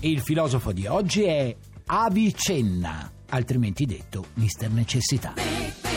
Il filosofo di oggi è Avicenna, altrimenti detto Mister Necessità.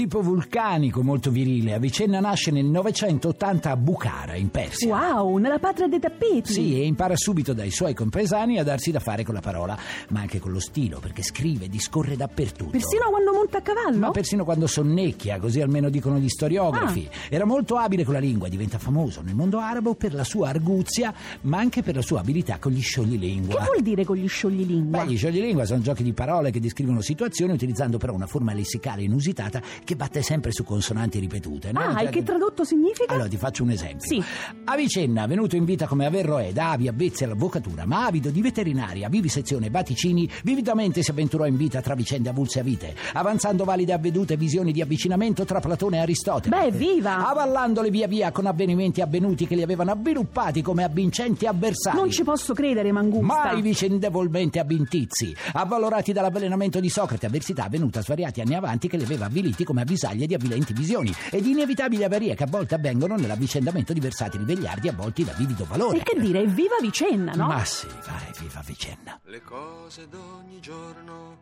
Tipo vulcanico, molto virile, Avicenna nasce nel 980 a Bukhara, in Persia. Wow, nella patria dei tappeti Sì, e impara subito dai suoi compaesani a darsi da fare con la parola, ma anche con lo stilo, perché scrive discorre dappertutto. Persino quando monta a cavallo? Ma persino quando sonnecchia, così almeno dicono gli storiografi. Ah. Era molto abile con la lingua, diventa famoso nel mondo arabo per la sua arguzia, ma anche per la sua abilità con gli scioglilingua. Che vuol dire con gli scioglilingua? Beh, gli scioglilingua sono giochi di parole che descrivono situazioni utilizzando però una forma lessicale inusitata che batte sempre su consonanti ripetute. no? ah, Cioè e che tradotto significa? allora ti faccio un esempio. Sì. Avicenna, venuto in vita come Averroè, da avi, avvezzi all'avvocatura, ma avido di veterinaria, vivisezione vaticini, vividamente si avventurò in vita tra vicende avulse a vite, avanzando valide avvedute visioni di avvicinamento tra Platone e Aristotele. Beh, viva! Avvallandole via via con avvenimenti avvenuti che li avevano avviluppati come avvincenti avversari. Non ci posso credere, Mangusta. Mai vicendevolmente avvintizi, avvalorati dall'avvelenamento di Socrate, avversità avvenuta svariati anni avanti che li aveva avviliti come avvisaglie di avvilenti visioni e di inevitabili avarie che a volte avvengono nell'avvicendamento di versatili vegliardi avvolti da vivido valore. E che dire, viva Vicenna, no? Ma sì, vai, viva Vicenna. Le cose d'ogni giorno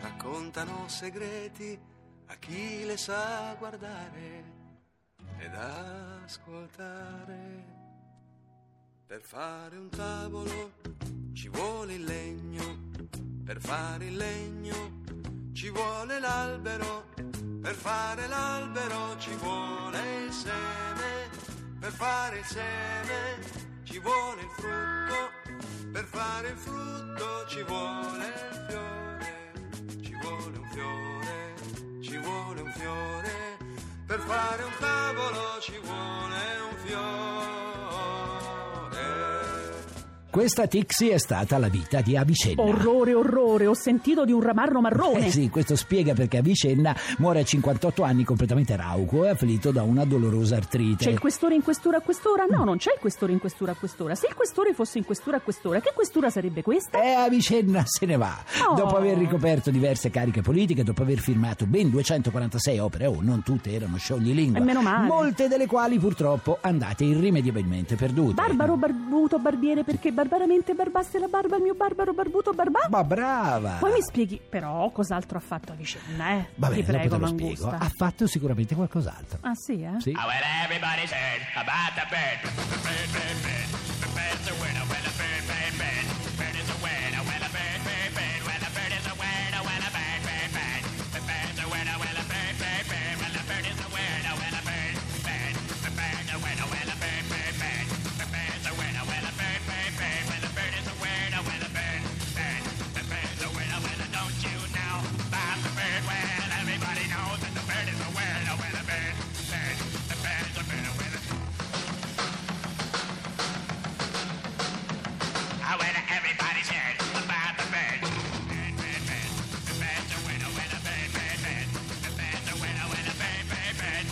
raccontano segreti a chi le sa guardare ed ascoltare. Per fare un tavolo ci vuole il legno, per fare il legno ci vuole l'albero, per fare l'albero ci vuole il seme, per fare il seme ci vuole il frutto, per fare il frutto ci vuole il fiore, ci vuole un fiore, ci vuole un fiore, per fare un tavolo ci vuole Questa Tixi è stata la vita di Avicenna. Orrore, orrore, ho sentito di un ramarro marrone. Eh sì, questo spiega perché Avicenna muore a 58 anni completamente rauco e afflitto da una dolorosa artrite. C'è il questore in questura a quest'ora? No, non c'è il questore in questura a quest'ora. Se il questore fosse in questura a quest'ora, che questura sarebbe questa? E Avicenna se ne va. Oh. Dopo aver ricoperto diverse cariche politiche, dopo aver firmato ben 246 opere, oh, non tutte erano scioglilingua. E meno male. Molte delle quali purtroppo andate irrimediabilmente perdute. Barbaro, barbuto, barbiere, perché barbaramente barbaste la barba il mio barbaro, barbuto, barbà? Ma brava! Poi mi spieghi, però, cos'altro ha fatto Avicenna, eh? Va bene, Ti dopo prego, te lo Mangusta. spiego. Ha fatto sicuramente qualcos'altro. Ah, sì, eh? Sì. Oh, well, everybody's heard about the bird.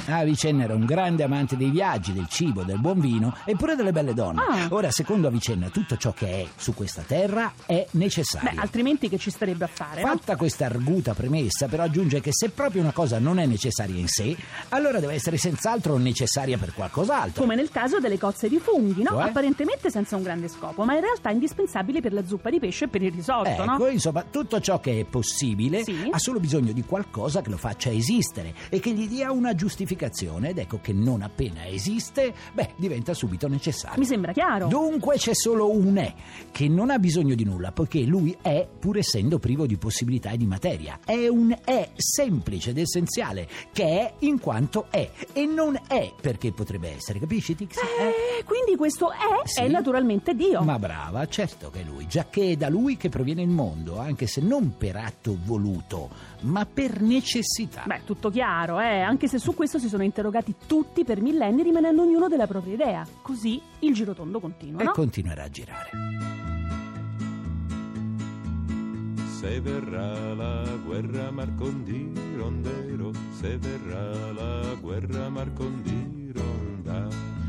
Avicenna era un grande amante dei viaggi, del cibo, del buon vino e pure delle belle donne. Ah. Ora, secondo Avicenna, tutto ciò che è su questa terra è necessario. Beh, altrimenti che ci starebbe a fare, no? Fatta questa arguta premessa, però aggiunge che se proprio una cosa non è necessaria in sé, allora deve essere senz'altro necessaria per qualcos'altro. Come nel caso delle cozze di funghi, no? Cioè? Apparentemente senza un grande scopo, ma in realtà indispensabili per la zuppa di pesce e per il risotto, Ecco, no? insomma, tutto ciò che è possibile Sì. ha solo bisogno di qualcosa che lo faccia esistere e che gli dia una giustificazione semplificazione ed ecco che non appena esiste, beh, diventa subito necessario. Mi sembra chiaro. Dunque c'è solo un è, che non ha bisogno di nulla, poiché lui è, pur essendo privo di possibilità e di materia. È un è semplice ed essenziale, che è in quanto è, e non è perché potrebbe essere, capisci Tixi? Eh, quindi questo è Sì. è naturalmente Dio. Ma brava, certo che è lui, giacché è da lui che proviene il mondo, anche se non per atto voluto, ma per necessità. Beh, tutto chiaro, eh? anche se su questo si sono interrogati tutti per millenni rimanendo ognuno della propria idea. Così il girotondo continua, e no? continuerà a girare. Se verrà la guerra Marcondi rondero, se verrà la guerra Marcondi ronda.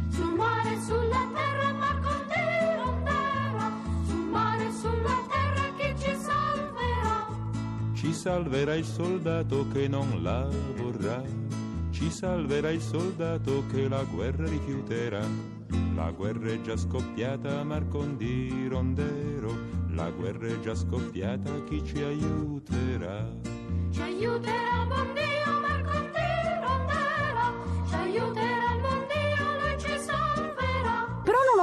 Sul mare sulla terra Marco di Rondera Sul mare sulla terra chi ci salverà Ci salverà il soldato che non la vorrà, ci salverà il soldato che la guerra rifiuterà. La guerra è già scoppiata Marcondi rondero, la guerra è già scoppiata chi ci aiuterà.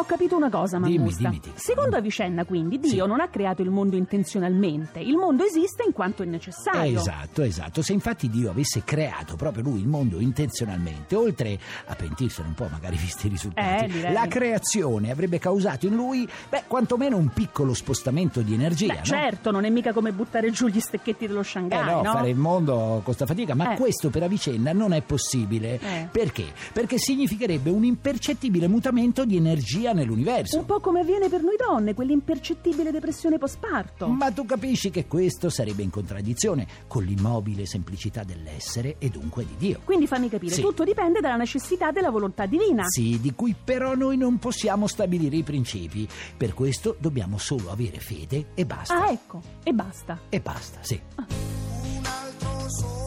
Ho capito una cosa, Dimmi, Mangusta. dimmi, Tixi. Secondo Avicenna, quindi, Dio Sì. non ha creato il mondo intenzionalmente. Il mondo esiste in quanto è necessario. Esatto, esatto. Se infatti Dio avesse creato proprio lui il mondo intenzionalmente, oltre a pentirsene un po', magari visti i risultati, Eh, la creazione avrebbe causato in lui, beh, quantomeno un piccolo spostamento di energia. Beh, no? certo, non è mica come buttare giù gli stecchetti dello Eh Shanghai, no, no? fare il mondo costa fatica, ma Eh. questo per Avicenna non è possibile. Eh. Perché? Perché significherebbe un impercettibile mutamento di energia nell'universo. Un po' come avviene per noi donne, quell'impercettibile depressione postparto. Ma tu capisci che questo sarebbe in contraddizione con l'immobile semplicità dell'essere e dunque di Dio. Quindi fammi capire, Sì. tutto dipende dalla necessità della volontà divina. Sì, di cui però noi non possiamo stabilire i principi. Per questo dobbiamo solo avere fede e basta. Ah, ecco, e basta. E basta, sì. un altro sole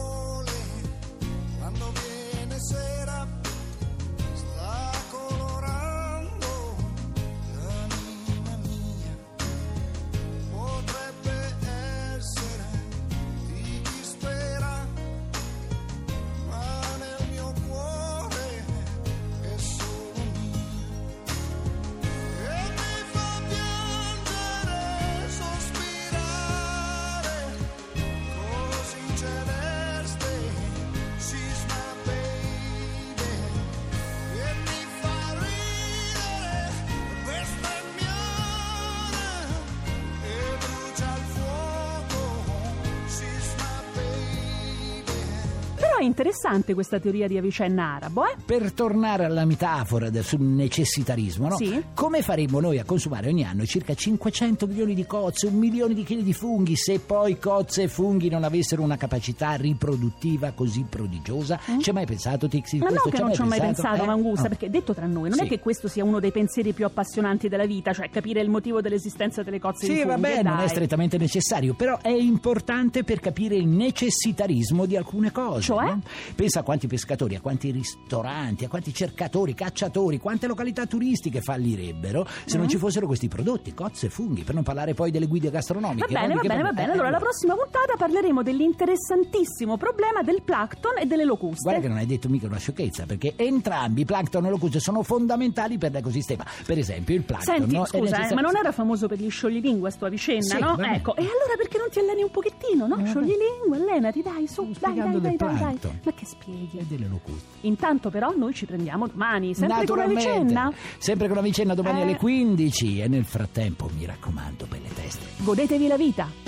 è interessante questa teoria di Avicenna arabo, eh? Per tornare alla metafora del sul necessitarismo, no? Sì. Come faremmo noi a consumare ogni anno circa 500 milioni di cozze, un milione di chili di funghi, se poi cozze e funghi non avessero una capacità riproduttiva così prodigiosa? Ci hai mai pensato, Tixi? Mm? Ma no che non ci ho mai pensato, Eh? Mangusta, Ah. perché detto tra noi, non Sì. è che questo sia uno dei pensieri più appassionanti della vita, cioè capire il motivo dell'esistenza delle cozze di Sì, funghi. vabbè, e non è strettamente necessario, però è importante per capire il necessitarismo di alcune cose. Cioè? No? Pensa a quanti pescatori, a quanti ristoranti, a quanti cercatori, cacciatori, quante località turistiche fallirebbero se Mm. non ci fossero questi prodotti, cozze funghi, per non parlare poi delle guide gastronomiche. Va bene, va bene, va parliamo? bene. Eh, Allora, la prossima puntata parleremo dell'interessantissimo problema del plankton e delle locuste. Guarda che non hai detto mica una sciocchezza, perché entrambi, plankton e locuste, sono fondamentali per l'ecosistema. Per esempio, il plankton. Senti, no? Scusa, eh, necessario- ma non era famoso per gli scioglilingue sto a Vicenna, Sì, no? Ecco, e allora perché non ti alleni un pochettino, no? Eh, vabbè. Scioglilingue, allenati, dai, su, dai, dai, dai, dai, dai. Plankton. Ma che spieghi? E delle locuste. Intanto però noi ci prendiamo domani, sempre con la. Vicenna. Sempre con la vicenda domani Eh. alle 15 e nel frattempo mi raccomando belle teste. Godetevi la vita.